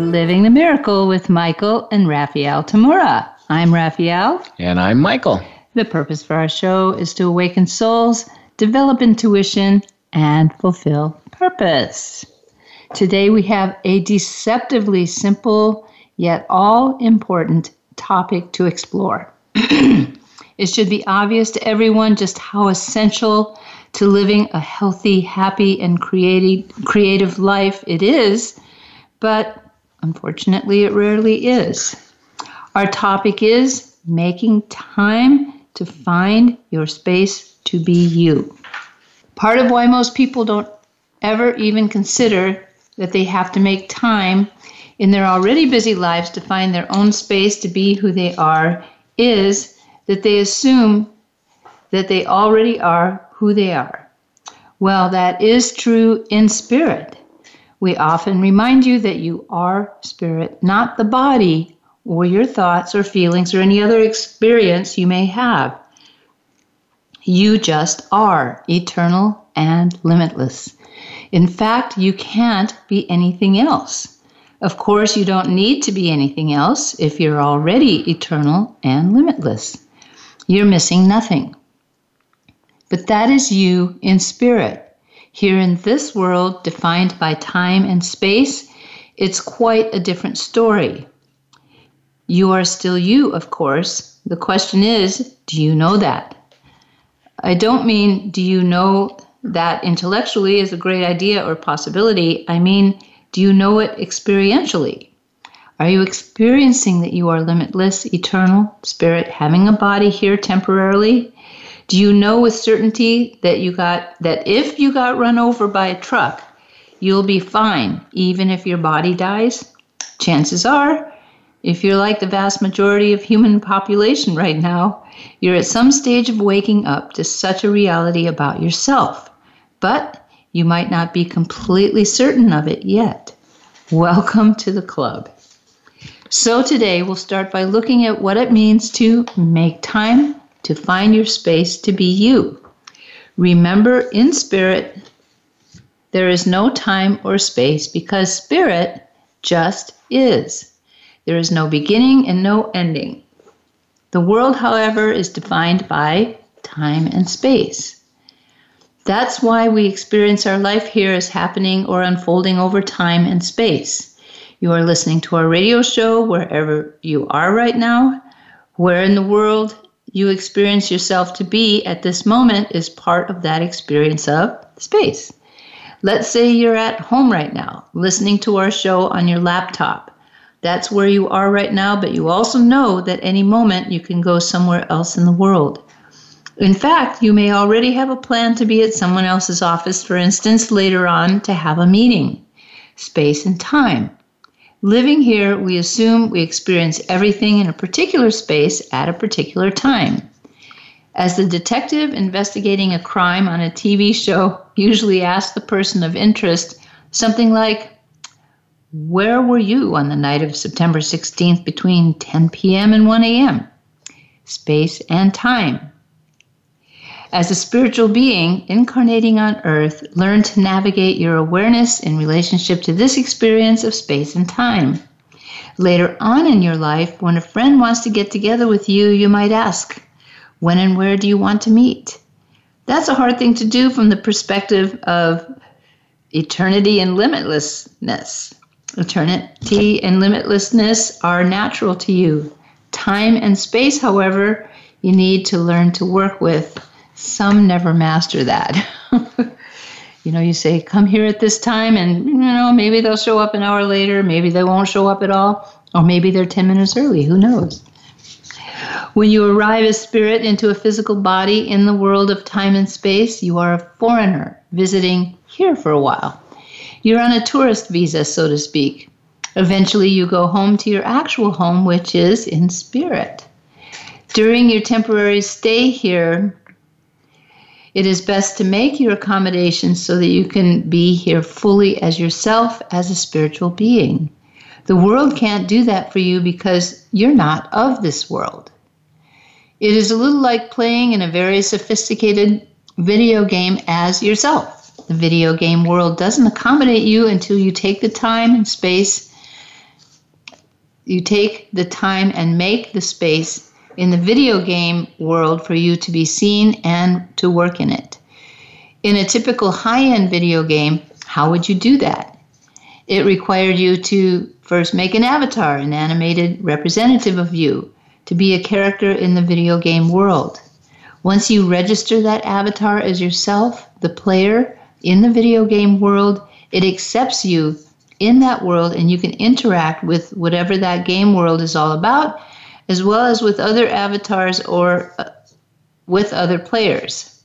Living the Miracle with Michael and Raphael Tamura. I'm Raphael. And I'm Michael. The purpose for our show is to awaken souls, develop intuition, and fulfill purpose. Today we have a deceptively simple yet all important topic to explore. it should be obvious to everyone just how essential to living a healthy, happy, and creative, creative life it is, but Unfortunately, it rarely is. Our topic is making time to find your space to be you. Part of why most people don't ever even consider that they have to make time in their already busy lives to find their own space to be who they are is that they assume that they already are who they are. Well, that is true in spirit. We often remind you that you are spirit, not the body or your thoughts or feelings or any other experience you may have. You just are eternal and limitless. In fact, you can't be anything else. Of course, you don't need to be anything else if you're already eternal and limitless. You're missing nothing. But that is you in spirit. Here in this world, defined by time and space, it's quite a different story. You are still you, of course. The question is do you know that? I don't mean do you know that intellectually is a great idea or possibility. I mean, do you know it experientially? Are you experiencing that you are limitless, eternal, spirit, having a body here temporarily? Do you know with certainty that you got that if you got run over by a truck, you'll be fine even if your body dies? Chances are, if you're like the vast majority of human population right now, you're at some stage of waking up to such a reality about yourself. But you might not be completely certain of it yet. Welcome to the club. So, today we'll start by looking at what it means to make time to find your space to be you. Remember in spirit, there is no time or space because spirit just is. There is no beginning and no ending. The world, however, is defined by time and space. That's why we experience our life here as happening or unfolding over time and space. You are listening to our radio show wherever you are right now. Where in the world you experience yourself to be at this moment is part of that experience of space. Let's say you're at home right now, listening to our show on your laptop. That's where you are right now, but you also know that any moment you can go somewhere else in the world. In fact, you may already have a plan to be at someone else's office, for instance, later on to have a meeting. Space and time. Living here, we assume we experience everything in a particular space at a particular time. As the detective investigating a crime on a TV show usually asks the person of interest something like, Where were you on the night of September 16th between 10 p.m. and 1 a.m.? Space and time. As a spiritual being incarnating on earth, learn to navigate your awareness in relationship to this experience of space and time. Later on in your life, when a friend wants to get together with you, you might ask, When and where do you want to meet? That's a hard thing to do from the perspective of eternity and limitlessness. Eternity and limitlessness are natural to you. Time and space, however, you need to learn to work with some never master that. you know, you say, come here at this time, and, you know, maybe they'll show up an hour later, maybe they won't show up at all, or maybe they're 10 minutes early, who knows? When you arrive as spirit into a physical body in the world of time and space, you are a foreigner visiting here for a while. You're on a tourist visa, so to speak. Eventually, you go home to your actual home, which is in spirit. During your temporary stay here, it is best to make your accommodations so that you can be here fully as yourself as a spiritual being. The world can't do that for you because you're not of this world. It is a little like playing in a very sophisticated video game as yourself. The video game world doesn't accommodate you until you take the time and space. You take the time and make the space in the video game world for you to be seen and to work in it. In a typical high end video game, how would you do that? It required you to first make an avatar, an animated representative of you, to be a character in the video game world. Once you register that avatar as yourself, the player in the video game world, it accepts you in that world and you can interact with whatever that game world is all about as well as with other avatars or uh, with other players.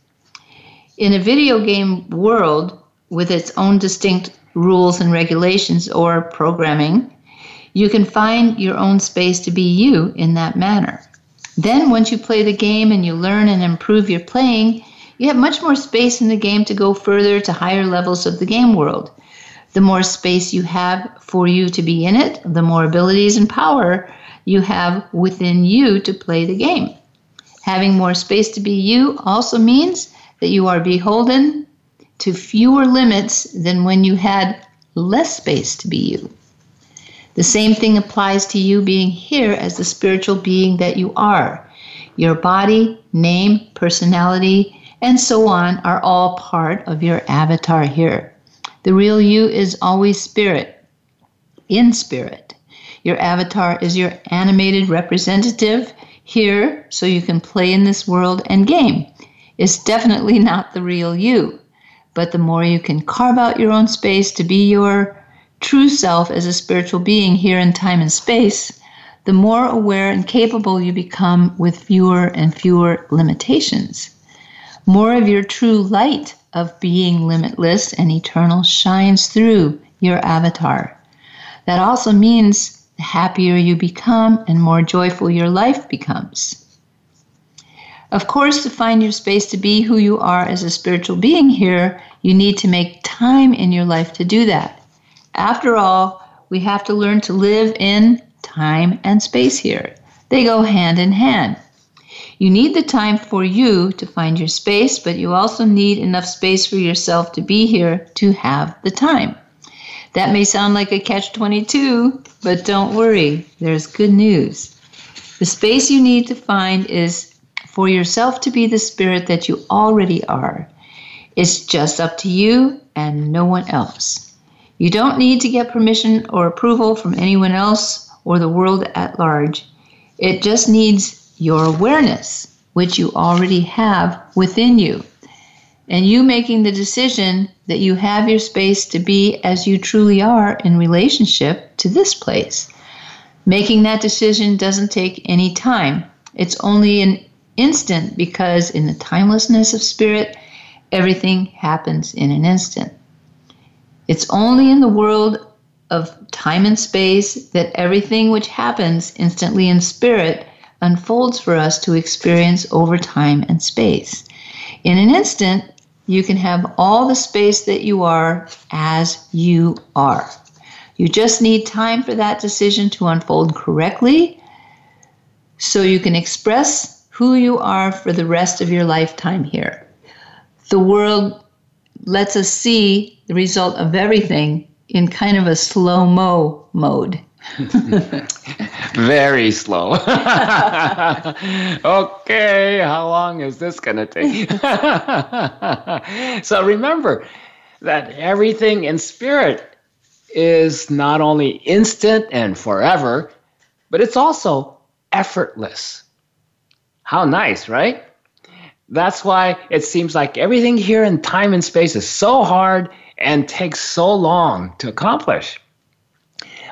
In a video game world with its own distinct rules and regulations or programming, you can find your own space to be you in that manner. Then, once you play the game and you learn and improve your playing, you have much more space in the game to go further to higher levels of the game world. The more space you have for you to be in it, the more abilities and power you have within you to play the game. Having more space to be you also means that you are beholden to fewer limits than when you had less space to be you. The same thing applies to you being here as the spiritual being that you are. Your body, name, personality, and so on are all part of your avatar here. The real you is always spirit, in spirit. Your avatar is your animated representative here so you can play in this world and game. It's definitely not the real you. But the more you can carve out your own space to be your true self as a spiritual being here in time and space, the more aware and capable you become with fewer and fewer limitations. More of your true light of being limitless and eternal shines through your avatar. That also means the happier you become and more joyful your life becomes. Of course, to find your space to be who you are as a spiritual being here, you need to make time in your life to do that. After all, we have to learn to live in time and space here. They go hand in hand. You need the time for you to find your space, but you also need enough space for yourself to be here to have the time. That may sound like a catch 22, but don't worry, there's good news. The space you need to find is for yourself to be the spirit that you already are. It's just up to you and no one else. You don't need to get permission or approval from anyone else or the world at large. It just needs your awareness, which you already have within you and you making the decision that you have your space to be as you truly are in relationship to this place. Making that decision doesn't take any time. It's only an instant because in the timelessness of spirit, everything happens in an instant. It's only in the world of time and space that everything which happens instantly in spirit unfolds for us to experience over time and space. In an instant, you can have all the space that you are as you are. You just need time for that decision to unfold correctly so you can express who you are for the rest of your lifetime here. The world lets us see the result of everything in kind of a slow mo mode. Very slow. okay, how long is this going to take? so remember that everything in spirit is not only instant and forever, but it's also effortless. How nice, right? That's why it seems like everything here in time and space is so hard and takes so long to accomplish.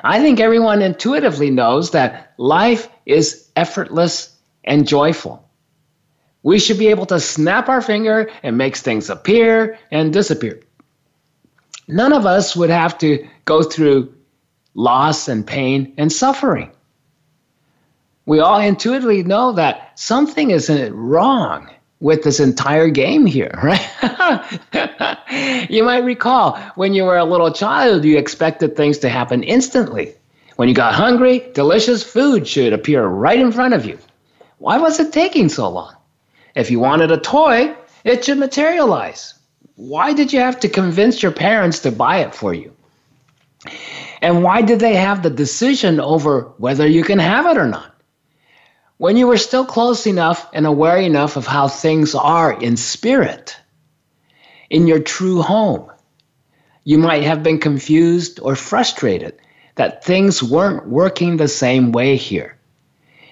I think everyone intuitively knows that life is effortless and joyful. We should be able to snap our finger and make things appear and disappear. None of us would have to go through loss and pain and suffering. We all intuitively know that something isn't wrong with this entire game here, right? you might recall when you were a little child, you expected things to happen instantly. When you got hungry, delicious food should appear right in front of you. Why was it taking so long? If you wanted a toy, it should materialize. Why did you have to convince your parents to buy it for you? And why did they have the decision over whether you can have it or not? When you were still close enough and aware enough of how things are in spirit, in your true home, you might have been confused or frustrated that things weren't working the same way here.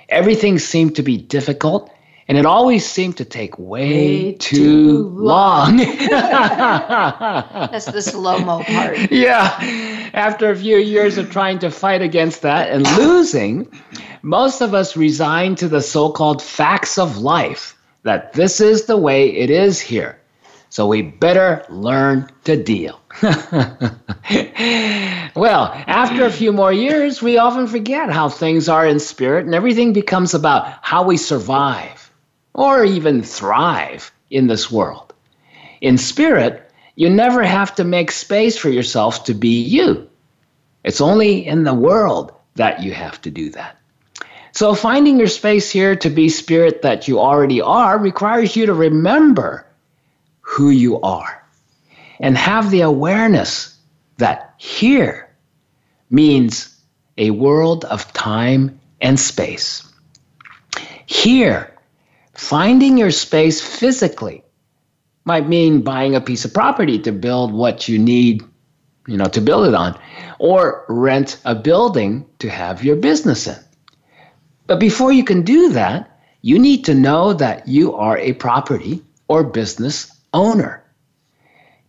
Everything seemed to be difficult and it always seemed to take way, way too, too, long. long. That's the slow mo part. Yeah. After a few years of trying to fight against that and losing, most of us resign to the so called facts of life that this is the way it is here. So we better learn to deal. well, after a few more years, we often forget how things are in spirit and everything becomes about how we survive or even thrive in this world. In spirit, you never have to make space for yourself to be you. It's only in the world that you have to do that. So, finding your space here to be spirit that you already are requires you to remember who you are and have the awareness that here means a world of time and space. Here, finding your space physically might mean buying a piece of property to build what you need, you know, to build it on, or rent a building to have your business in. But before you can do that, you need to know that you are a property or business owner.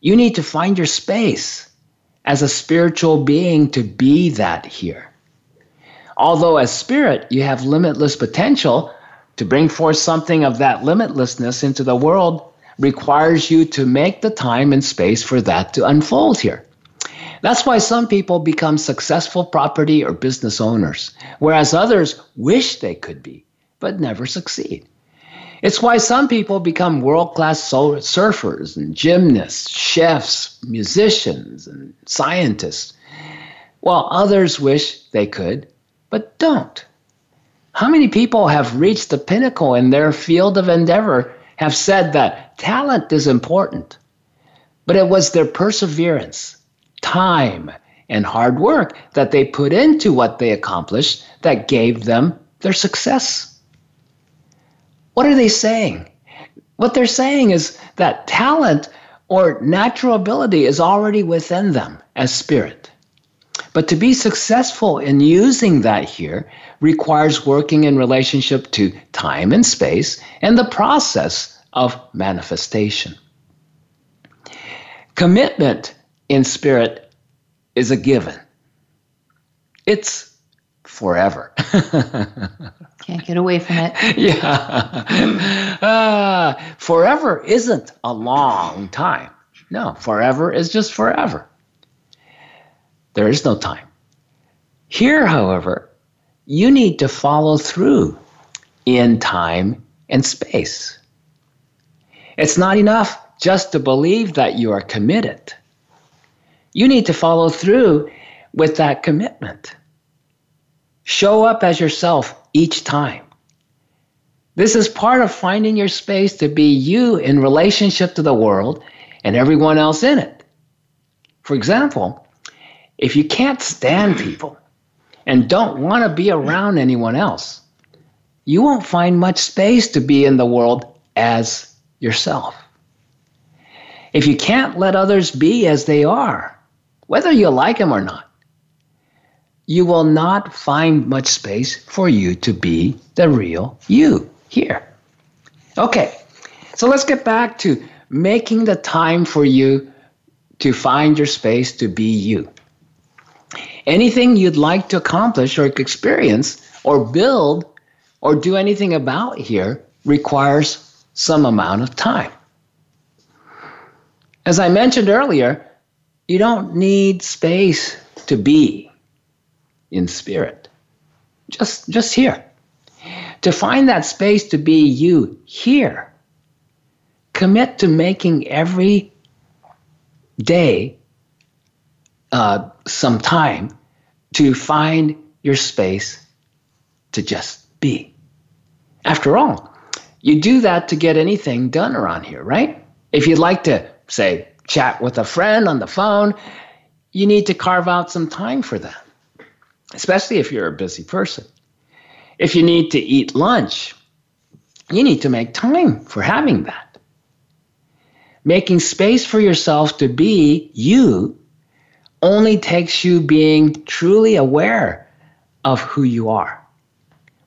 You need to find your space as a spiritual being to be that here. Although, as spirit, you have limitless potential to bring forth something of that limitlessness into the world requires you to make the time and space for that to unfold here. That's why some people become successful property or business owners, whereas others wish they could be, but never succeed. It's why some people become world class surfers and gymnasts, chefs, musicians, and scientists, while others wish they could, but don't. How many people have reached the pinnacle in their field of endeavor have said that talent is important, but it was their perseverance, time, and hard work that they put into what they accomplished that gave them their success? What are they saying? What they're saying is that talent or natural ability is already within them as spirit. But to be successful in using that here requires working in relationship to time and space and the process of manifestation. Commitment in spirit is a given. It's forever. Can't get away from it. yeah. Uh, forever isn't a long time. No, forever is just forever. There is no time. Here, however, you need to follow through in time and space. It's not enough just to believe that you are committed. You need to follow through with that commitment. Show up as yourself each time. This is part of finding your space to be you in relationship to the world and everyone else in it. For example, if you can't stand people and don't want to be around anyone else, you won't find much space to be in the world as yourself. If you can't let others be as they are, whether you like them or not, you will not find much space for you to be the real you here. Okay, so let's get back to making the time for you to find your space to be you. Anything you'd like to accomplish or experience or build or do anything about here requires some amount of time. As I mentioned earlier, you don't need space to be. in spirit. Just, just here. To find that space to be you here, commit to making every day uh, some time to find your space to just be. After all, you do that to get anything done around here, right? If you'd like to, say, chat with a friend on the phone, you need to carve out some time for that, especially if you're a busy person. If you need to eat lunch, you need to make time for having that. Making space for yourself to be you only takes you being truly aware of who you are,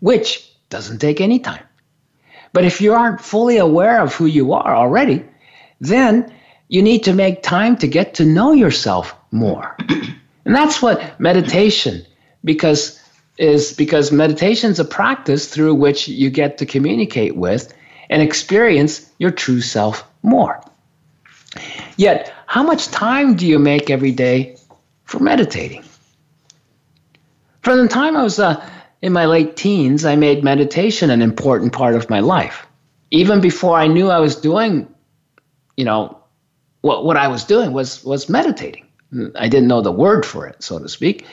which doesn't take any time. But if you aren't fully aware of who you are already, then you need to make time to get to know yourself more. and that's what meditation because is because meditation is a practice through which you get to communicate with and experience your true self more. Yet, how much time do you make every day for meditating? From the time I was uh, in my late teens, I made meditation an important part of my life. Even before I knew I was doing, you know, what, what I was doing was, was meditating. I didn't know the word for it, so to speak.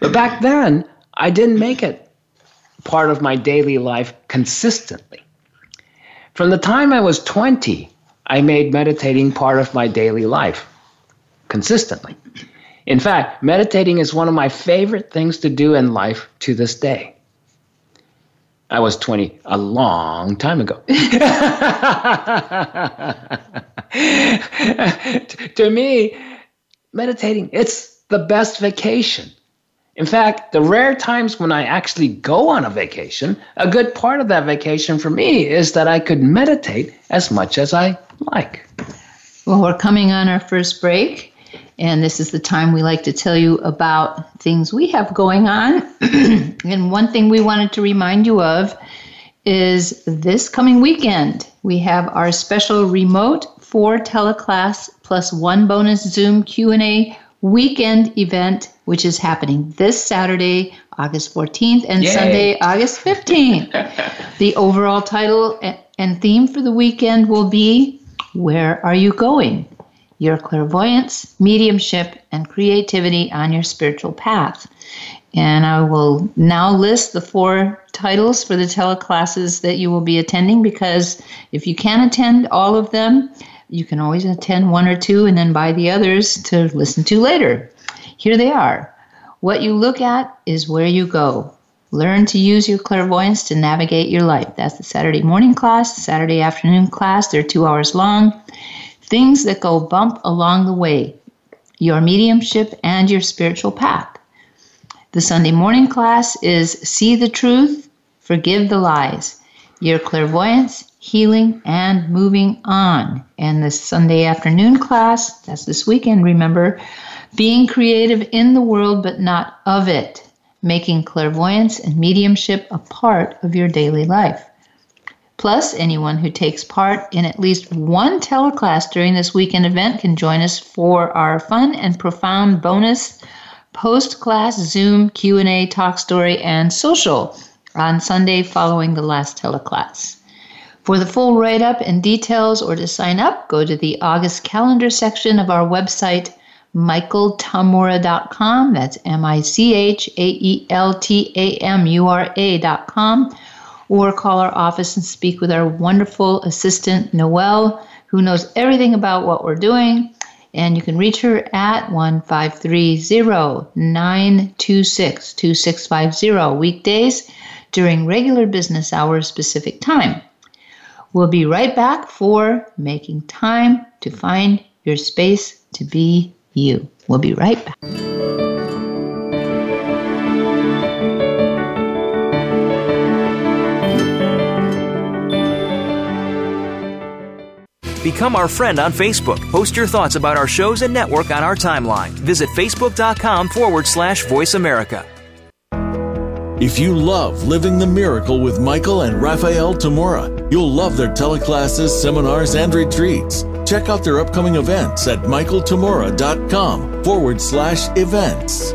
But back then, I didn't make it part of my daily life consistently. From the time I was 20, I made meditating part of my daily life consistently. In fact, meditating is one of my favorite things to do in life to this day. I was 20 a long time ago. to me, meditating, it's the best vacation. In fact, the rare times when I actually go on a vacation, a good part of that vacation for me is that I could meditate as much as I like. Well, we're coming on our first break. And this is the time we like to tell you about things we have going on. and one thing we wanted to remind you of is this coming weekend, we have our special remote four teleclass plus one bonus Zoom Q&A weekend event, which is happening this Saturday, August 14th, and Yay. Sunday, August 15th. the overall title and theme for the weekend will be Where Are You Going? Your clairvoyance, mediumship, and creativity on your spiritual path. And I will now list the four titles for the teleclasses that you will be attending because if you can't attend all of them, you can always attend one or two and then buy the others to listen to later. Here they are. What you look at is where you go. Learn to use your clairvoyance to navigate your life. That's the Saturday morning class, Saturday afternoon class. They're two hours long things that go bump along the way, your mediumship and your spiritual path. The Sunday morning class is See the Truth, Forgive the Lies, your clairvoyance, healing, and moving on. And the Sunday afternoon class, that's this weekend, remember, being creative in the world but not of it, making clairvoyance and mediumship a part of your daily life. Plus, anyone who takes part in at least one teleclass during this weekend event can join us for our fun and profound bonus post-class Zoom Q&A talk story and social on Sunday following the last teleclass. For the full write-up and details or to sign up, go to the August calendar section of our website michaeltamura.com. That's M I C H A E L T A M U R A.com or call our office and speak with our wonderful assistant, Noelle, who knows everything about what we're doing. And you can reach her at 1530 926 2650 weekdays during regular business hours Pacific time. We'll be right back for making time to find your space to be you. We'll be right back. Become our friend on Facebook. Post your thoughts about our shows and network on our timeline. Visit facebook.com forward slash VoiceAmerica. If you love Living the Miracle with Michael and Raphael Tamura, you'll love their teleclasses, seminars, and retreats. Check out their upcoming events at michaeltamura.com forward slash events.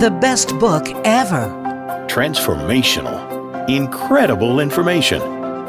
The best book ever. Transformational. Incredible information.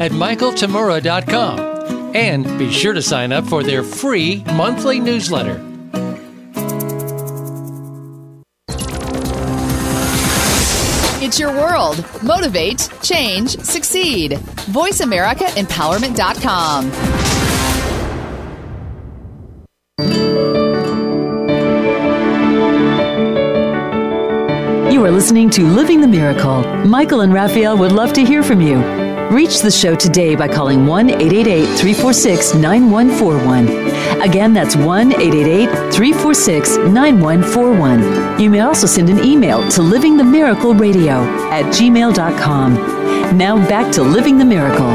at michaeltamura.com and be sure to sign up for their free monthly newsletter. It's your world. Motivate, change, succeed. VoiceAmericaEmpowerment.com. You are listening to Living the Miracle. Michael and Raphael would love to hear from you. Reach the show today by calling 1 888 346 9141. Again, that's 1 888 346 9141. You may also send an email to livingthemiracleradio at gmail.com. Now back to Living the Miracle.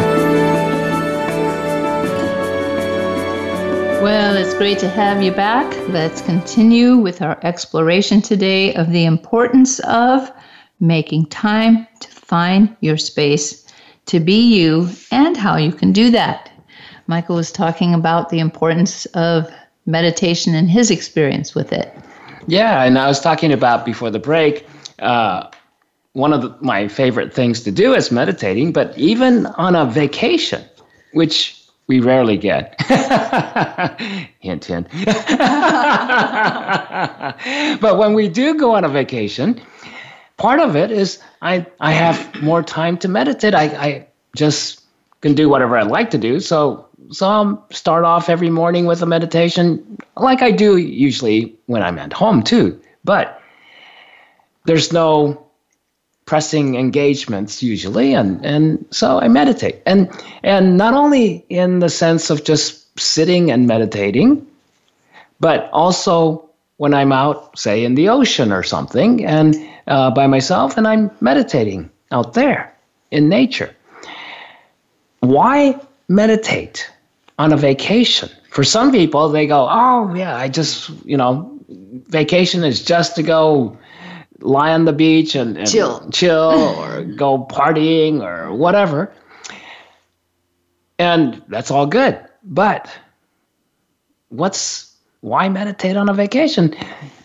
Well, it's great to have you back. Let's continue with our exploration today of the importance of making time to find your space to be you and how you can do that. Michael was talking about the importance of meditation and his experience with it. Yeah, and I was talking about before the break. Uh, one of the, my favorite things to do is meditating, but even on a vacation, which we rarely get. hint, hint. but when we do go on a vacation, part of it is I, I have more time to meditate. I, I just can do whatever I like to do. So so I'll start off every morning with a meditation, like I do usually when I'm at home too. But there's no pressing engagements usually, and and so I meditate. And and not only in the sense of just sitting and meditating, but also when I'm out, say in the ocean or something, and uh, by myself, and I'm meditating out there in nature. Why meditate on a vacation? For some people, they go, oh, yeah, I just, you know, vacation is just to go lie on the beach and, and chill, chill or go partying or whatever. And that's all good. But what's why meditate on a vacation?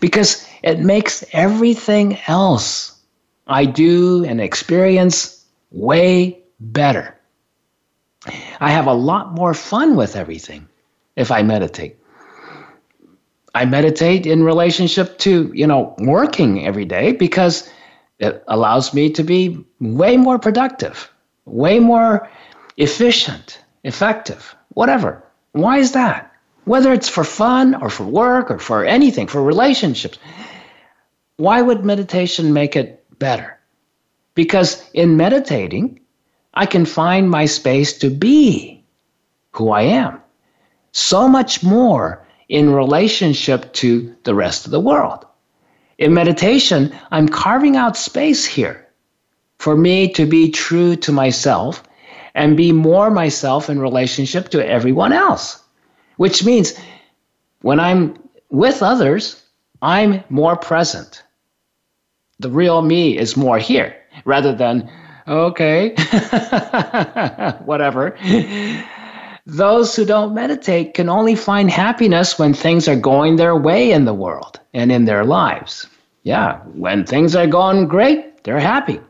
Because it makes everything else I do and experience way better. I have a lot more fun with everything if I meditate. I meditate in relationship to, you know, working every day because it allows me to be way more productive, way more efficient, effective, whatever. Why is that? Whether it's for fun or for work or for anything, for relationships. Why would meditation make it better? Because in meditating, I can find my space to be who I am. So much more in relationship to the rest of the world. In meditation, I'm carving out space here for me to be true to myself and be more myself in relationship to everyone else, which means when I'm with others, I'm more present. The real me is more here rather than, okay, whatever. Those who don't meditate can only find happiness when things are going their way in the world and in their lives. Yeah, when things are going great, they're happy.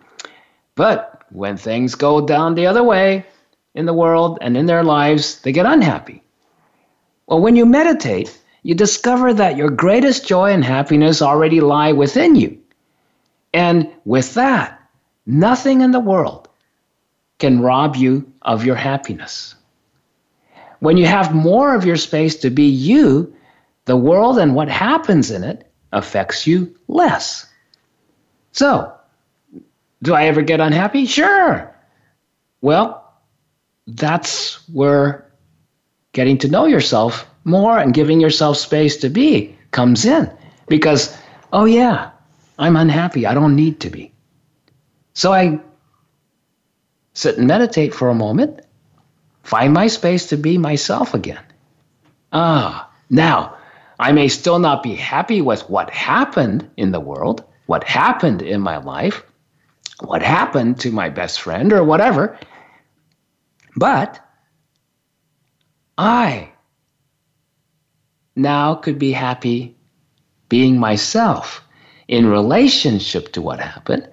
But when things go down the other way in the world and in their lives, they get unhappy. Well, when you meditate, you discover that your greatest joy and happiness already lie within you. And with that, nothing in the world can rob you of your happiness. When you have more of your space to be you, the world and what happens in it affects you less. So, do I ever get unhappy? Sure. Well, that's where getting to know yourself more and giving yourself space to be comes in. Because, oh, yeah, I'm unhappy. I don't need to be. So I sit and meditate for a moment, find my space to be myself again. Ah, now, I may still not be happy with what happened in the world, what happened in my life, what happened to my best friend, or whatever, but I now could be happy being myself in relationship to what happened.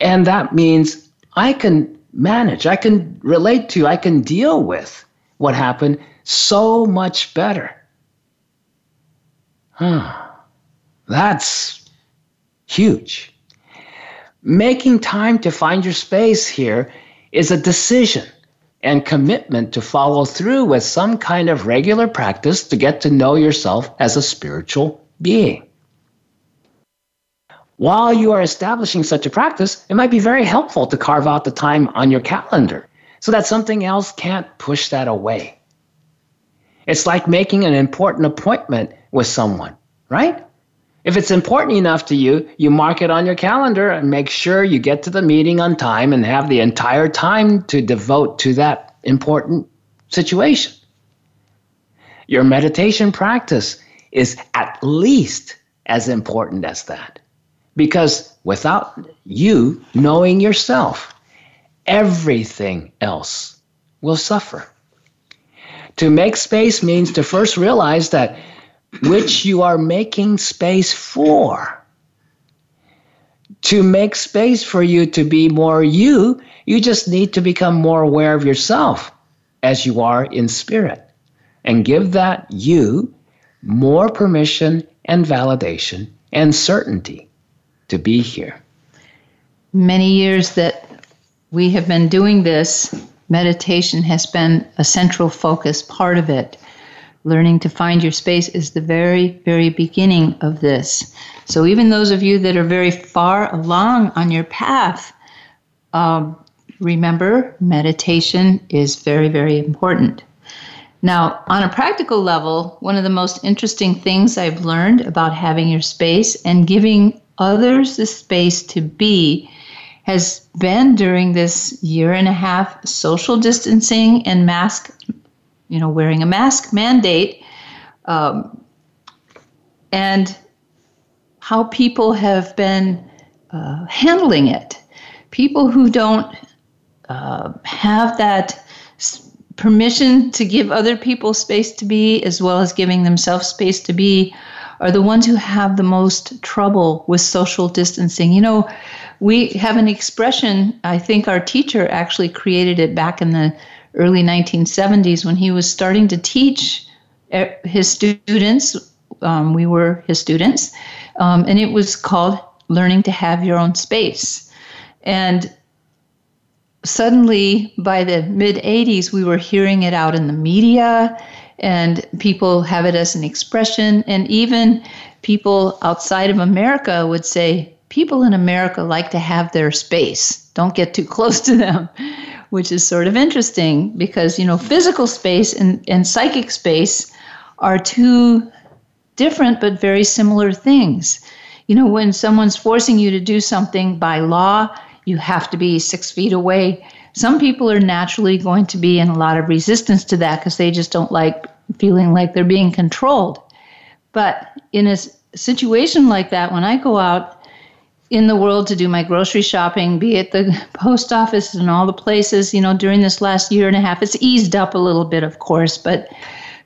And that means I can manage, I can relate to, I can deal with what happened so much better. Huh. That's huge. Making time to find your space here is a decision and commitment to follow through with some kind of regular practice to get to know yourself as a spiritual being. While you are establishing such a practice, it might be very helpful to carve out the time on your calendar so that something else can't push that away. It's like making an important appointment with someone, right? If it's important enough to you, you mark it on your calendar and make sure you get to the meeting on time and have the entire time to devote to that important situation. Your meditation practice is at least as important as that. Because without you knowing yourself, everything else will suffer. To make space means to first realize that which you are making space for. To make space for you to be more you, you just need to become more aware of yourself as you are in spirit and give that you more permission and validation and certainty to be here. Many years that we have been doing this, meditation has been a central focus part of it. Learning to find your space is the very, very beginning of this. So, even those of you that are very far along on your path, um, remember meditation is very, very important. Now, on a practical level, one of the most interesting things I've learned about having your space and giving others the space to be has been during this year and a half social distancing and mask, you know, wearing a mask mandate, um, and how people have been uh, handling it. People who don't uh, have that permission to give other people space to be, as well as giving themselves space to be, are the ones who have the most trouble with social distancing. You know, we have an expression, I think our teacher actually created it back in the early 1970s when he was starting to teach eh, his students. Um, we were his students, um, and it was called Learning to Have Your Own Space. And suddenly, by the mid 80s, we were hearing it out in the media and people have it as an expression. And even people outside of America would say, people in America like to have their space. Don't get too close to them, which is sort of interesting because, you know, physical space and, and psychic space are two different but very similar things. You know, when someone's forcing you to do something by law, you have to be six feet away some people are naturally going to be in a lot of resistance to that because they just don't like feeling like they're being controlled. But in a situation like that, when I go out in the world to do my grocery shopping, be at the post office and all the places, you know, during this last year and a half, it's eased up a little bit, of course, but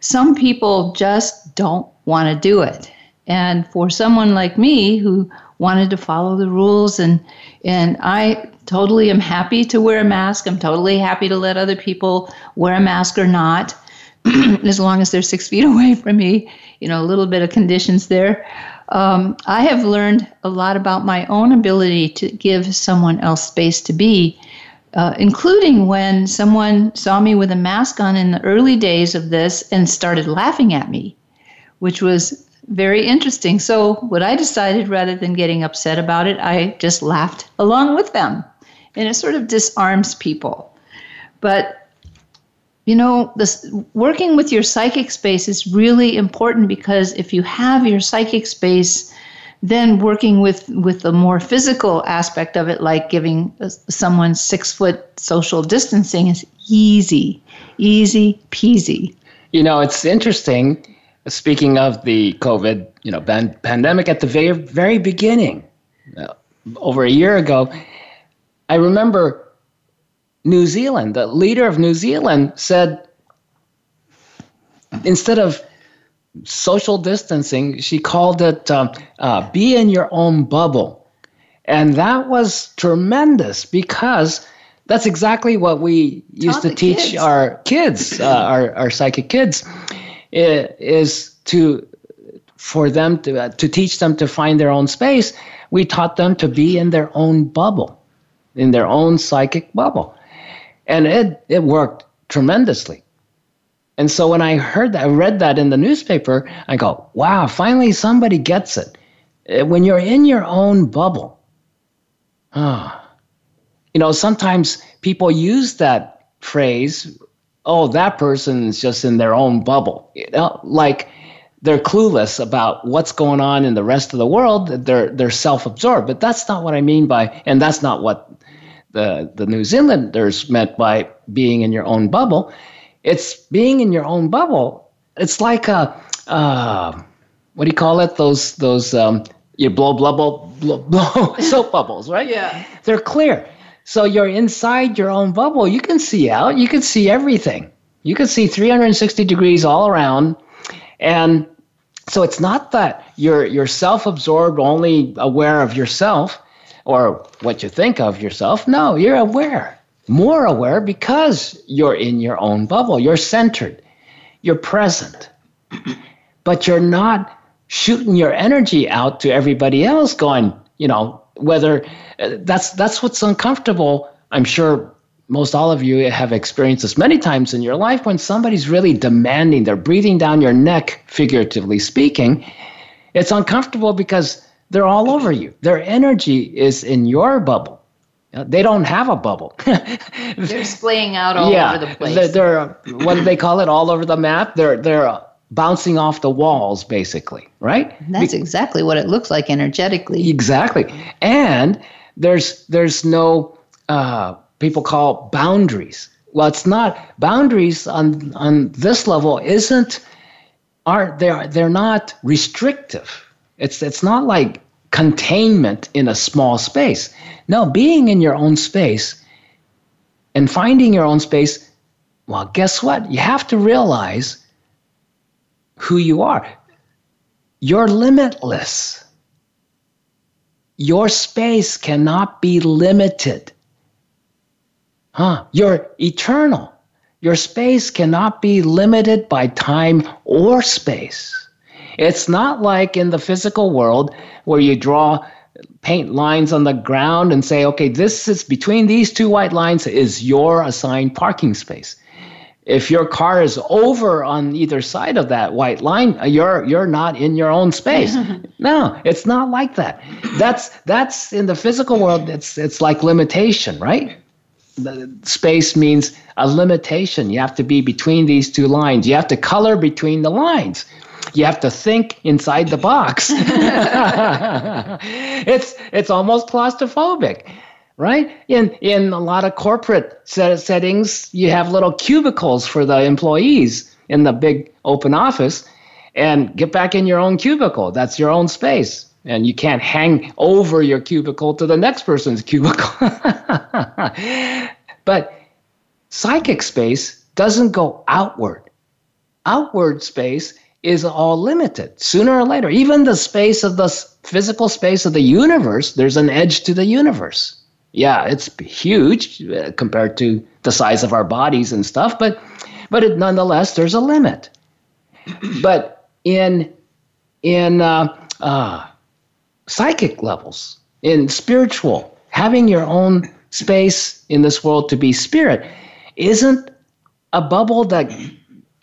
some people just don't want to do it. And for someone like me who wanted to follow the rules and and I totally am happy to wear a mask. I'm totally happy to let other people wear a mask or not, as long as they're six feet away from me. You know, a little bit of conditions there. Um, I have learned a lot about my own ability to give someone else space to be, uh, including when someone saw me with a mask on in the early days of this and started laughing at me, which was very interesting. So, what I decided rather than getting upset about it, I just laughed along with them and it sort of disarms people. But you know, this working with your psychic space is really important because if you have your psychic space then working with with the more physical aspect of it, like giving someone six foot social distancing, is easy, easy peasy. You know, it's interesting. Speaking of the COVID, you know, ban- pandemic at the very very beginning, uh, over a year ago, I remember New Zealand. The leader of New Zealand said instead of social distancing, she called it uh, uh, be in your own bubble. And that was tremendous because that's exactly what we used to teach kids. our kids, uh, our, our psychic kids, is to for them to, uh, to teach them to find their own space. We taught them to be in their own bubble, in their own psychic bubble. And it, it worked tremendously. And so when I heard that, I read that in the newspaper, I go, wow, finally somebody gets it. Uh, When you're in your own bubble, ah, you know, sometimes people use that phrase, oh, that person's just in their own bubble. You know, like they're clueless about what's going on in the rest of the world. They're they're self-absorbed. But that's not what I mean by, and that's not what the the New Zealanders meant by being in your own bubble. It's being in your own bubble. It's like a uh, what do you call it? Those those um, you blow bubble blow, blow soap bubbles, right? Yeah. They're clear. So you're inside your own bubble. You can see out. You can see everything. You can see 360 degrees all around, and so it's not that you're you're self-absorbed, only aware of yourself or what you think of yourself. No, you're aware, more aware because you're in your own bubble. You're centered. You're present, but you're not shooting your energy out to everybody else, going, you know, whether uh, that's that's what's uncomfortable. I'm sure most all of you have experienced this many times in your life when somebody's really demanding, they're breathing down your neck, figuratively speaking. It's uncomfortable because they're all over you. Their energy is in your bubble. Uh, They don't have a bubble. They're splaying out all yeah, over the place. They're, they're what do they call it? All over the map. They're they're uh, bouncing off the walls, basically, right? That's exactly what it looks like energetically. Exactly. And there's there's no uh, people call boundaries. Well, it's not boundaries on on this level isn't aren't they they're not restrictive. It's it's not like containment in a small space. No, being in your own space and finding your own space, well, guess what? You have to realize who you are. You're limitless. Your space cannot be limited. Huh? You're eternal. Your space cannot be limited by time or space. It's not like in the physical world where you draw paint lines on the ground and say, okay, this is between these two white lines is your assigned parking space. If your car is over on either side of that white line, uh, you're you're not in your own space. no, it's not like that. That's that's in the physical world. It's it's like limitation, right? The space means a limitation. You have to be between these two lines. You have to color between the lines. You have to think inside the box. it's it's almost claustrophobic, right? In in a lot of corporate set settings, you have little cubicles for the employees in the big open office, and get back in your own cubicle. That's your own space. And you can't hang over your cubicle to the next person's cubicle. but psychic space doesn't go outward. Outward space is all limited. Sooner or later, even the space of the physical space of the universe, there's an edge to the universe. Yeah, it's huge uh, compared to the size of our bodies and stuff, but but it, nonetheless, there's a limit. But in in uh, uh, psychic levels, in spiritual, having your own space in this world to be spirit isn't a bubble that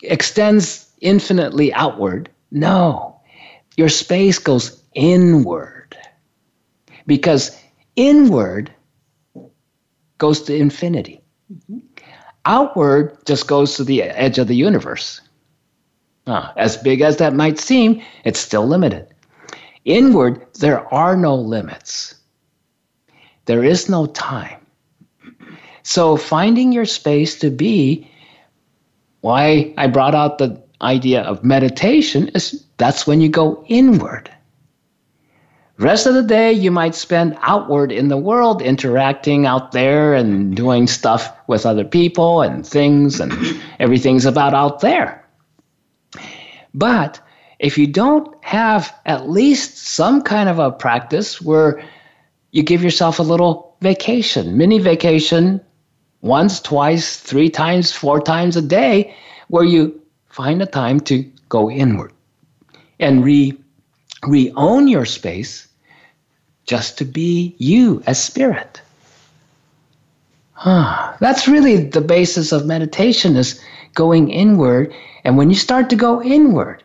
extends infinitely outward. No, your space goes inward because inward goes to infinity. Outward just goes to the edge of the universe. Ah, as big as that might seem, it's still limited. inward, there are no limits. There is no time. So finding your space to be, why I brought out the idea of meditation is that's when you go inward. Rest of the day, you might spend outward in the world, interacting out there and doing stuff with other people and things, and everything's about out there. But if you don't have at least some kind of a practice where you give yourself a little vacation, mini vacation, once, twice, three times, four times a day, where you find a time to go inward and re re own your space just to be you as spirit. Huh. That's really the basis of meditation is going inward. And when you start to go inward,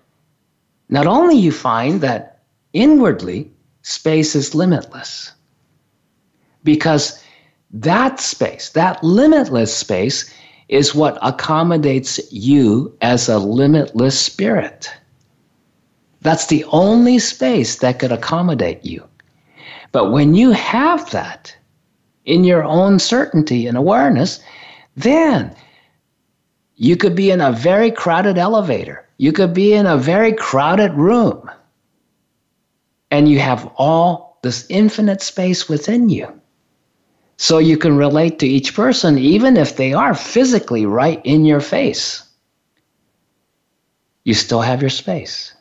not only you find that inwardly space is limitless, because that space, that limitless space, is what accommodates you as a limitless spirit. That's the only space that could accommodate you. But when you have that in your own certainty and awareness, then you could be in a very crowded elevator. You could be in a very crowded room. And you have all this infinite space within you. So you can relate to each person, even if they are physically right in your face. You still have your space.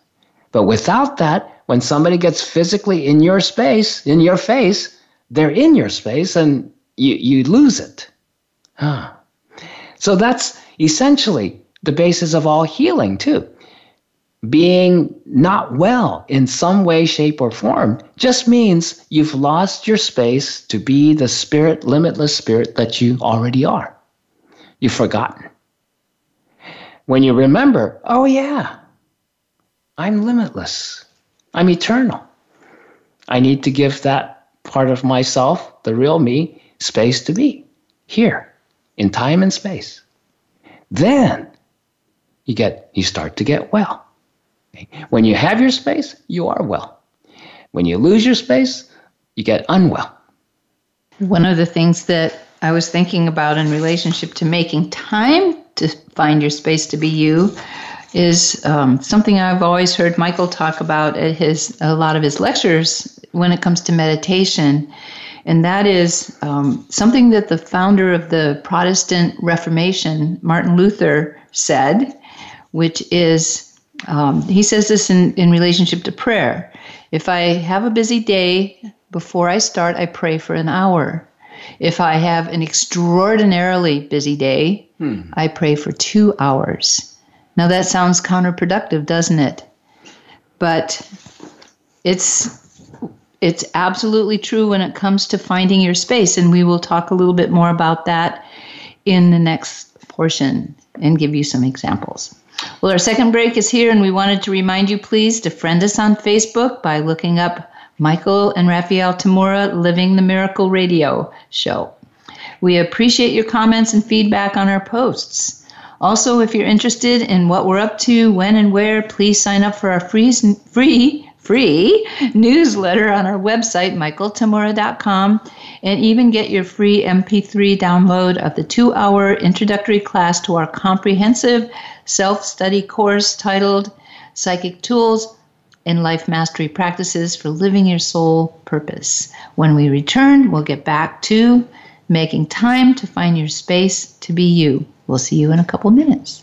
But without that, when somebody gets physically in your space, in your face, they're in your space and you, you lose it. Huh. So that's essentially the basis of all healing, too. Being not well in some way, shape, or form just means you've lost your space to be the spirit, limitless spirit that you already are. You've forgotten. When you remember, oh, yeah, I'm limitless. I'm eternal. I need to give that part of myself, the real me, space to be here in time and space. Then you get you start to get well. When you have your space, you are well. When you lose your space, you get unwell. One of the things that I was thinking about in relationship to making time to find your space to be you is um, something I've always heard Michael talk about at his a lot of his lectures when it comes to meditation, and that is um, something that the founder of the Protestant Reformation, Martin Luther, said, which is um, he says this in, in relationship to prayer. If I have a busy day before I start, I pray for an hour. If I have an extraordinarily busy day, hmm. I pray for two hours. Now that sounds counterproductive, doesn't it? But it's it's absolutely true when it comes to finding your space and we will talk a little bit more about that in the next portion and give you some examples. Well, our second break is here, and we wanted to remind you, please, to friend us on Facebook by looking up Michael and Raphael Tamura Living the Miracle Radio Show. We appreciate your comments and feedback on our posts. Also, if you're interested in what we're up to, when and where, please sign up for our free, free, free newsletter on our website, michaeltamura.com, and even get your free MP3 download of the two hour introductory class to our comprehensive self study course titled Psychic Tools and Life Mastery Practices for Living Your Soul Purpose. When we return, we'll get back to making time to find your space to be you. We'll see you in a couple minutes.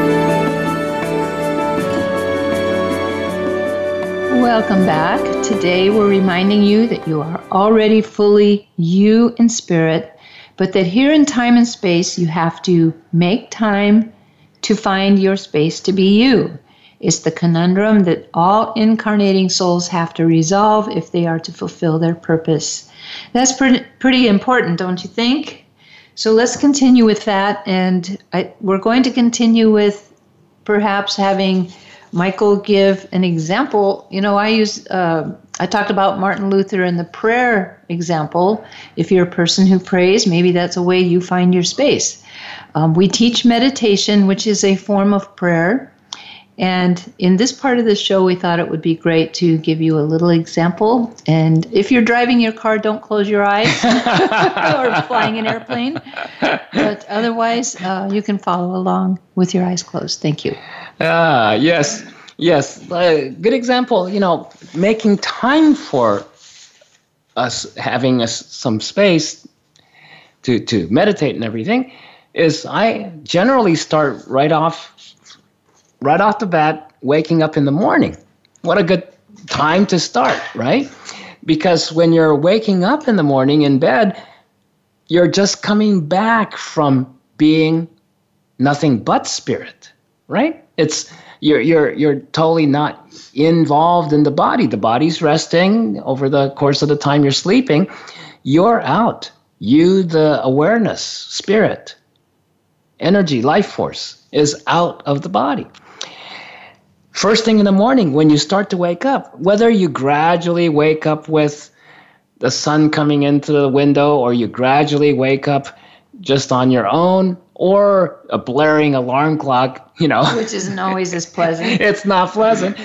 Welcome back. Today we're reminding you that you are already fully you in spirit, but that here in time and space you have to make time to find your space to be you. It's the conundrum that all incarnating souls have to resolve if they are to fulfill their purpose. That's pretty, pretty important, don't you think? So let's continue with that, and I, we're going to continue with perhaps having Michael give an example. You know, I use uh, I talked about Martin Luther and the prayer example. If you're a person who prays, maybe that's a way you find your space. Um, we teach meditation, which is a form of prayer. And in this part of the show, we thought it would be great to give you a little example. And if you're driving your car, don't close your eyes or flying an airplane. But otherwise, uh, you can follow along with your eyes closed. Thank you. Ah, yes, yes. Uh, good example. You know, making time for us having us some space to to meditate and everything is I generally start right off right off the bat waking up in the morning. What a good time to start, right? Because when you're waking up in the morning in bed, you're just coming back from being nothing but spirit, right? It's you're you're you're totally not involved in the body. The body's resting over the course of the time you're sleeping. You're out. You, the awareness, spirit, energy, life force, is out of the body. First thing in the morning, when you start to wake up, whether you gradually wake up with the sun coming into the window or you gradually wake up just on your own or a blaring alarm clock, you know, which isn't always as pleasant. it's not pleasant.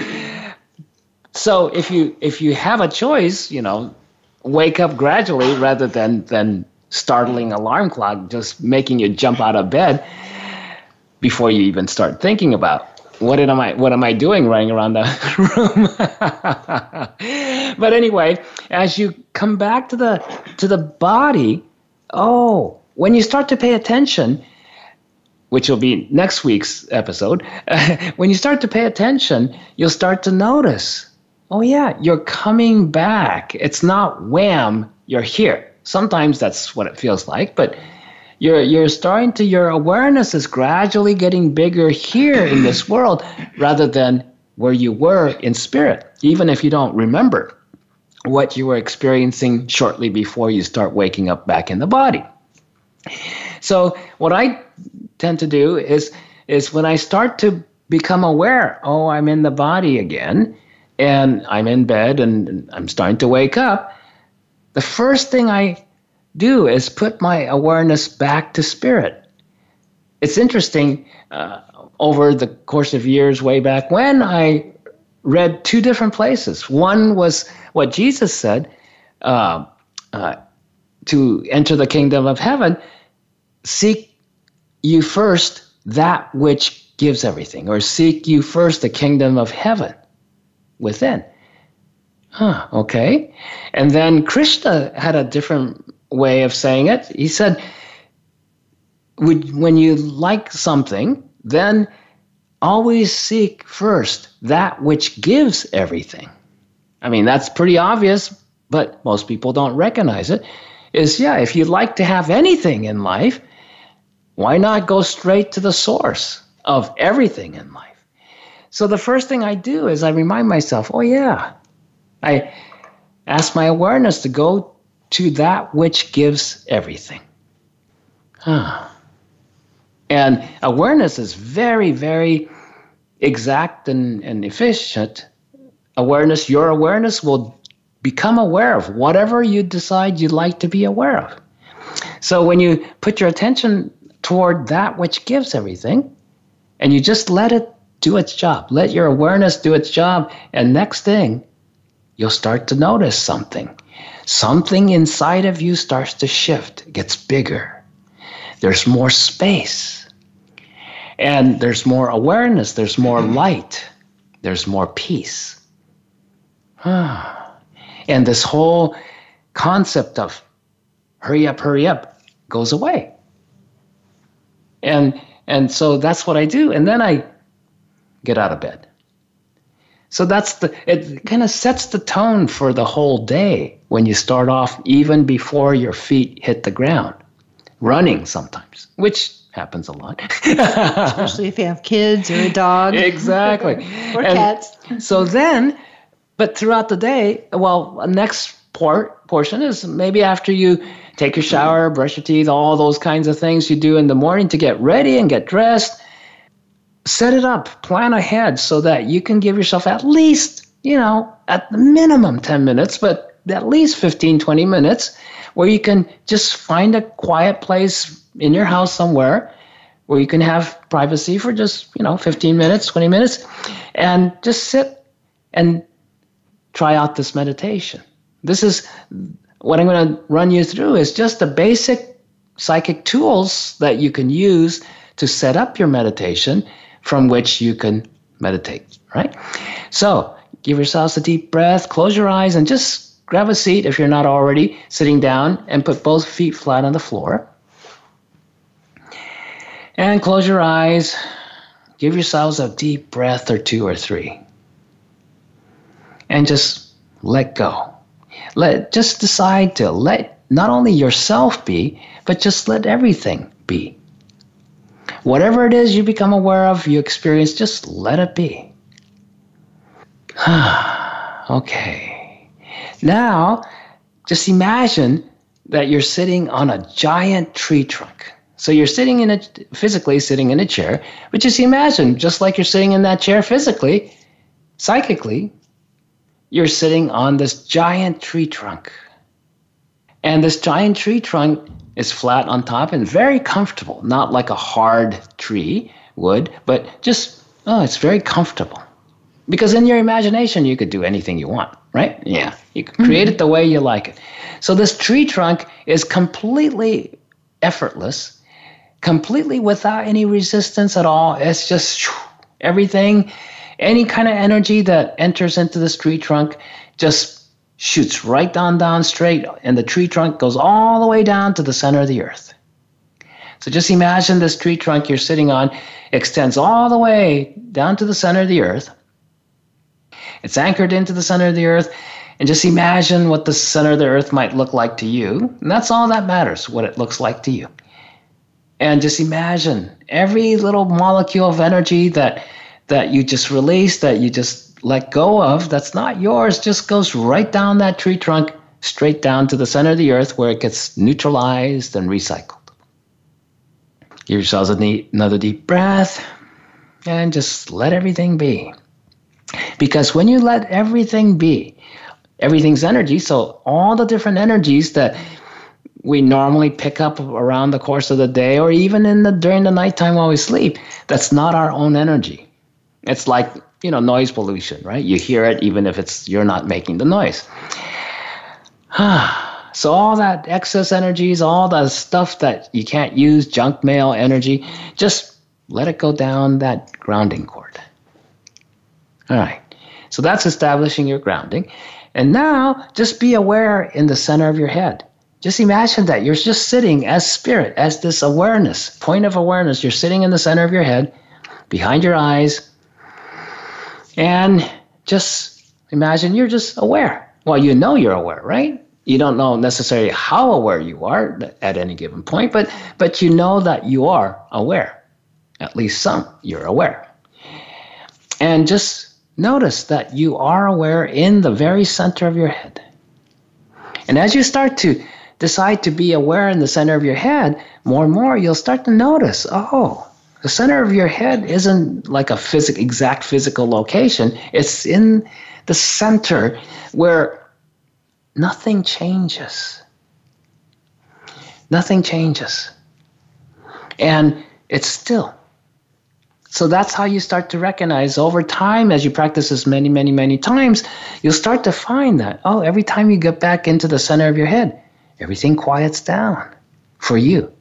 So if you if you have a choice, you know, wake up gradually rather than than startling alarm clock just making you jump out of bed before you even start thinking about what am I what am I doing running around the room? but anyway, as you come back to the to the body, oh, when you start to pay attention, which will be next week's episode, when you start to pay attention, you'll start to notice, oh yeah, you're coming back. It's not wham, you're here. Sometimes that's what it feels like, but you're you're starting to your awareness is gradually getting bigger here in this world rather than where you were in spirit even if you don't remember what you were experiencing shortly before you start waking up back in the body so what i tend to do is is when i start to become aware oh i'm in the body again and i'm in bed and i'm starting to wake up the first thing i do is put my awareness back to spirit. It's interesting, uh, over the course of years, way back when, I read two different places. One was what Jesus said uh, uh, to enter the kingdom of heaven seek you first that which gives everything, or seek you first the kingdom of heaven within. Huh, okay. And then Krishna had a different way of saying it. He said, when you like something, then always seek first that which gives everything. I mean, that's pretty obvious, but most people don't recognize it. Is yeah, if you'd like to have anything in life, why not go straight to the source of everything in life? So the first thing I do is I remind myself, oh, yeah, I ask my awareness to go to that which gives everything. and awareness is very, very exact and, and efficient. Awareness, your awareness will become aware of whatever you decide you'd like to be aware of. So when you put your attention toward that which gives everything, and you just let it do its job, let your awareness do its job, and next thing, you'll start to notice something. Something inside of you starts to shift, gets bigger. There's more space. And there's more awareness, there's more mm-hmm. light, there's more peace. and this whole concept of hurry up, hurry up goes away. And and so that's what I do. And then I get out of bed. So that's the it kind of sets the tone for the whole day when you start off even before your feet hit the ground. Running sometimes, which happens a lot. Especially if you have kids or a dog. Exactly. or and cats. so then, but throughout the day, well, next part portion is maybe after you take your shower, brush your teeth, all those kinds of things you do in the morning to get ready and get dressed set it up, plan ahead so that you can give yourself at least, you know, at the minimum 10 minutes, but at least 15, 20 minutes where you can just find a quiet place in your house somewhere where you can have privacy for just, you know, 15 minutes, 20 minutes, and just sit and try out this meditation. This is what I'm going to run you through is just the basic psychic tools that you can use to set up your meditation from which you can meditate, right? So give yourselves a deep breath, close your eyes, and just grab a seat if you're not already sitting down and put both feet flat on the floor. And close your eyes. Give yourselves a deep breath or two or three. And just let go. Let just decide to let not only yourself be, but just let everything be. Whatever it is you become aware of, you experience, just let it be. okay. Now, just imagine that you're sitting on a giant tree trunk. So you're sitting in a physically sitting in a chair, but just imagine, just like you're sitting in that chair physically, psychically, you're sitting on this giant tree trunk. And this giant tree trunk is flat on top and very comfortable, not like a hard tree would, but just, oh, it's very comfortable. Because in your imagination, you could do anything you want, right? Yeah. You can mm-hmm. create it the way you like it. So this tree trunk is completely effortless, completely without any resistance at all. It's just everything, any kind of energy that enters into this tree trunk just shoots right down, down straight, and the tree trunk goes all the way down to the center of the earth. So just imagine this tree trunk you're sitting on extends all the way down to the center of the earth. It's anchored into the center of the earth. And just imagine what the center of the earth might look like to you. And that's all that matters, what it looks like to you. And just imagine every little molecule of energy that that you just release, that you just let go of that's not yours just goes right down that tree trunk, straight down to the center of the earth where it gets neutralized and recycled. Give yourselves neat, another deep breath and just let everything be. Because when you let everything be, everything's energy, so all the different energies that we normally pick up around the course of the day or even in the during the nighttime while we sleep, that's not our own energy. It's like you know noise pollution right? You hear it even if it's you're not making the noise. So all that excess energies all the stuff that you can't use junk mail energy just let it go down that grounding cord. All right. So that's establishing your grounding. And now just be aware in the center of your head. Just imagine that you're just sitting as spirit as this awareness point of awareness. You're sitting in the center of your head behind your eyes and just Imagine you're just aware. Well, you know you're aware, right? You don't know necessarily how aware you are at any given point, but but you know that you are aware. At least some, you're aware. And just notice that you are aware in the very center of your head. And as you start to decide to be aware in the center of your head, more and more you'll start to notice, oh, the center of your head isn't like a physical exact physical location. It's in the center where nothing changes. Nothing changes. And it's still. So that's how you start to recognize over time, as you practice this many, many, many times, you'll start to find that, oh, every time you get back into the center of your head, everything quiets down for you.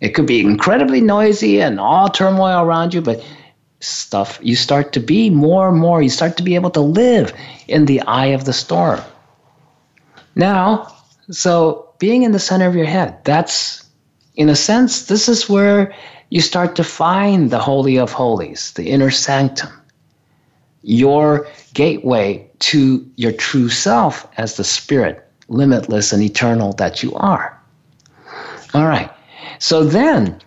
It could be incredibly noisy and all turmoil around you, but stuff, you start to be more and more, you start to be able to live in the eye of the storm. Now, so being in the center of your head, that's, in a sense, this is where you start to find the Holy of Holies, the inner sanctum, your gateway to your true self as the spirit, limitless and eternal that you are. All right. So then,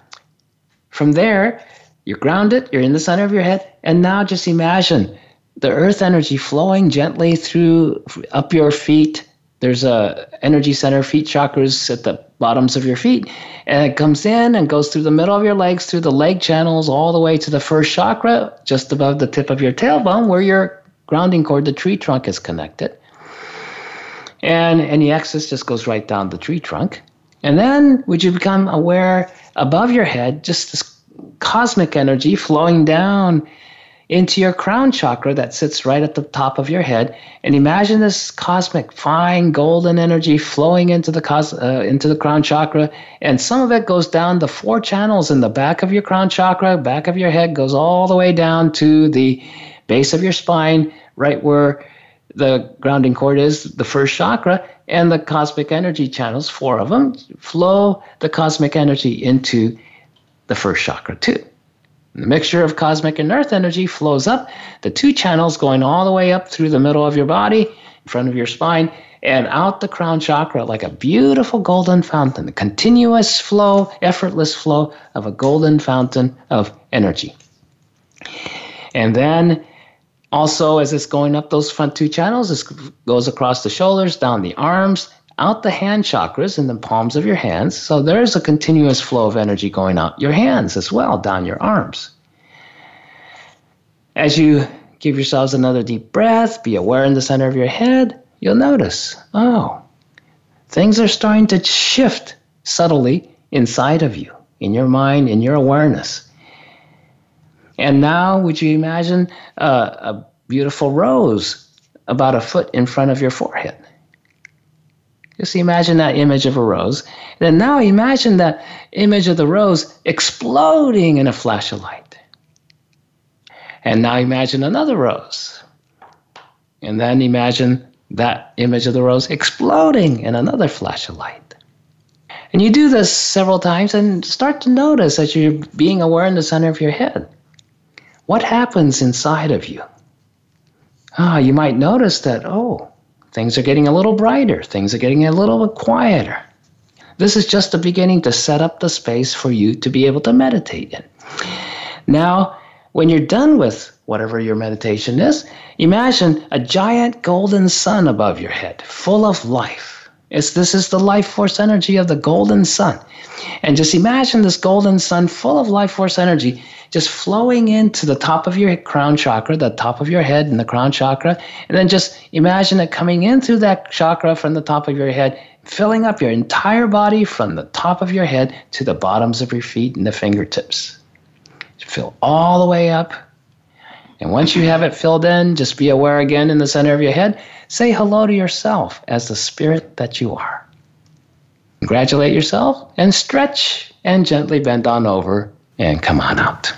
from there, you're grounded, you're in the center of your head, and now just imagine the earth energy flowing gently through up your feet. There's a energy center, feet chakras at the bottoms of your feet, and it comes in and goes through the middle of your legs, through the leg channels, all the way to the first chakra, just above the tip of your tailbone, where your grounding cord, the tree trunk, is connected. And any excess just goes right down the tree trunk. And then would you become aware above your head, just this cosmic energy flowing down into your crown chakra that sits right at the top of your head and imagine this cosmic fine golden energy flowing into the cos- uh, into the crown chakra and some of it goes down the four channels in the back of your crown chakra back of your head goes all the way down to the base of your spine right where the grounding cord is the first chakra and the cosmic energy channels, four of them, flow the cosmic energy into the first chakra too. The mixture of cosmic and earth energy flows up the two channels going all the way up through the middle of your body, in front of your spine, and out the crown chakra like a beautiful golden fountain, a continuous flow, effortless flow of a golden fountain of energy. And then also, as it's going up those front two channels, this goes across the shoulders, down the arms, out the hand chakras in the palms of your hands. So there's a continuous flow of energy going out your hands as well, down your arms. As you give yourselves another deep breath, be aware in the center of your head, you'll notice, oh, things are starting to shift subtly inside of you, in your mind, in your awareness. And now, would you imagine uh, a beautiful rose about a foot in front of your forehead? Just imagine that image of a rose. And then now imagine that image of the rose exploding in a flash of light. And now imagine another rose. And then imagine that image of the rose exploding in another flash of light. And you do this several times and start to notice that you're being aware in the center of your head. What happens inside of you? Ah, you might notice that, oh, things are getting a little brighter, things are getting a little bit quieter. This is just the beginning to set up the space for you to be able to meditate in. Now, when you're done with whatever your meditation is, imagine a giant golden sun above your head, full of life. It's, this is the life force energy of the golden sun. And just imagine this golden sun full of life force energy just flowing into the top of your crown chakra, the top of your head and the crown chakra. And then just imagine it coming in through that chakra from the top of your head, filling up your entire body from the top of your head to the bottoms of your feet and the fingertips. Fill all the way up. And once you have it filled in, just be aware again in the center of your head. Say hello to yourself as the spirit that you are. Congratulate yourself and stretch and gently bend on over and come on out.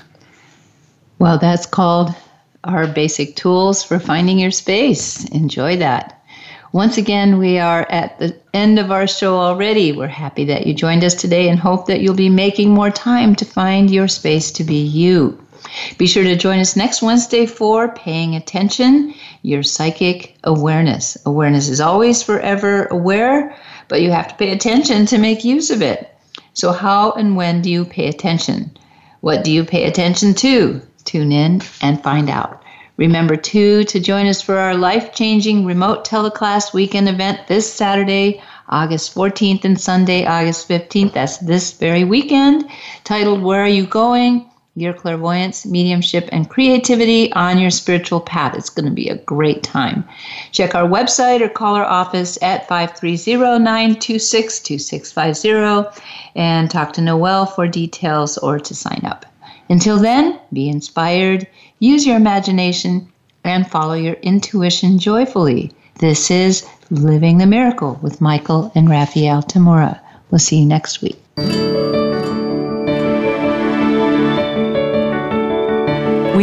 Well, that's called our basic tools for finding your space. Enjoy that. Once again, we are at the end of our show already. We're happy that you joined us today and hope that you'll be making more time to find your space to be you. Be sure to join us next Wednesday for Paying Attention, your psychic awareness. Awareness is always forever aware, but you have to pay attention to make use of it. So, how and when do you pay attention? What do you pay attention to? Tune in and find out. Remember, too, to join us for our life changing remote teleclass weekend event this Saturday, August 14th, and Sunday, August 15th. That's this very weekend, titled Where Are You Going? Your clairvoyance, mediumship, and creativity on your spiritual path. It's going to be a great time. Check our website or call our office at 530 926 2650 and talk to Noel for details or to sign up. Until then, be inspired, use your imagination, and follow your intuition joyfully. This is Living the Miracle with Michael and Raphael Tamura. We'll see you next week.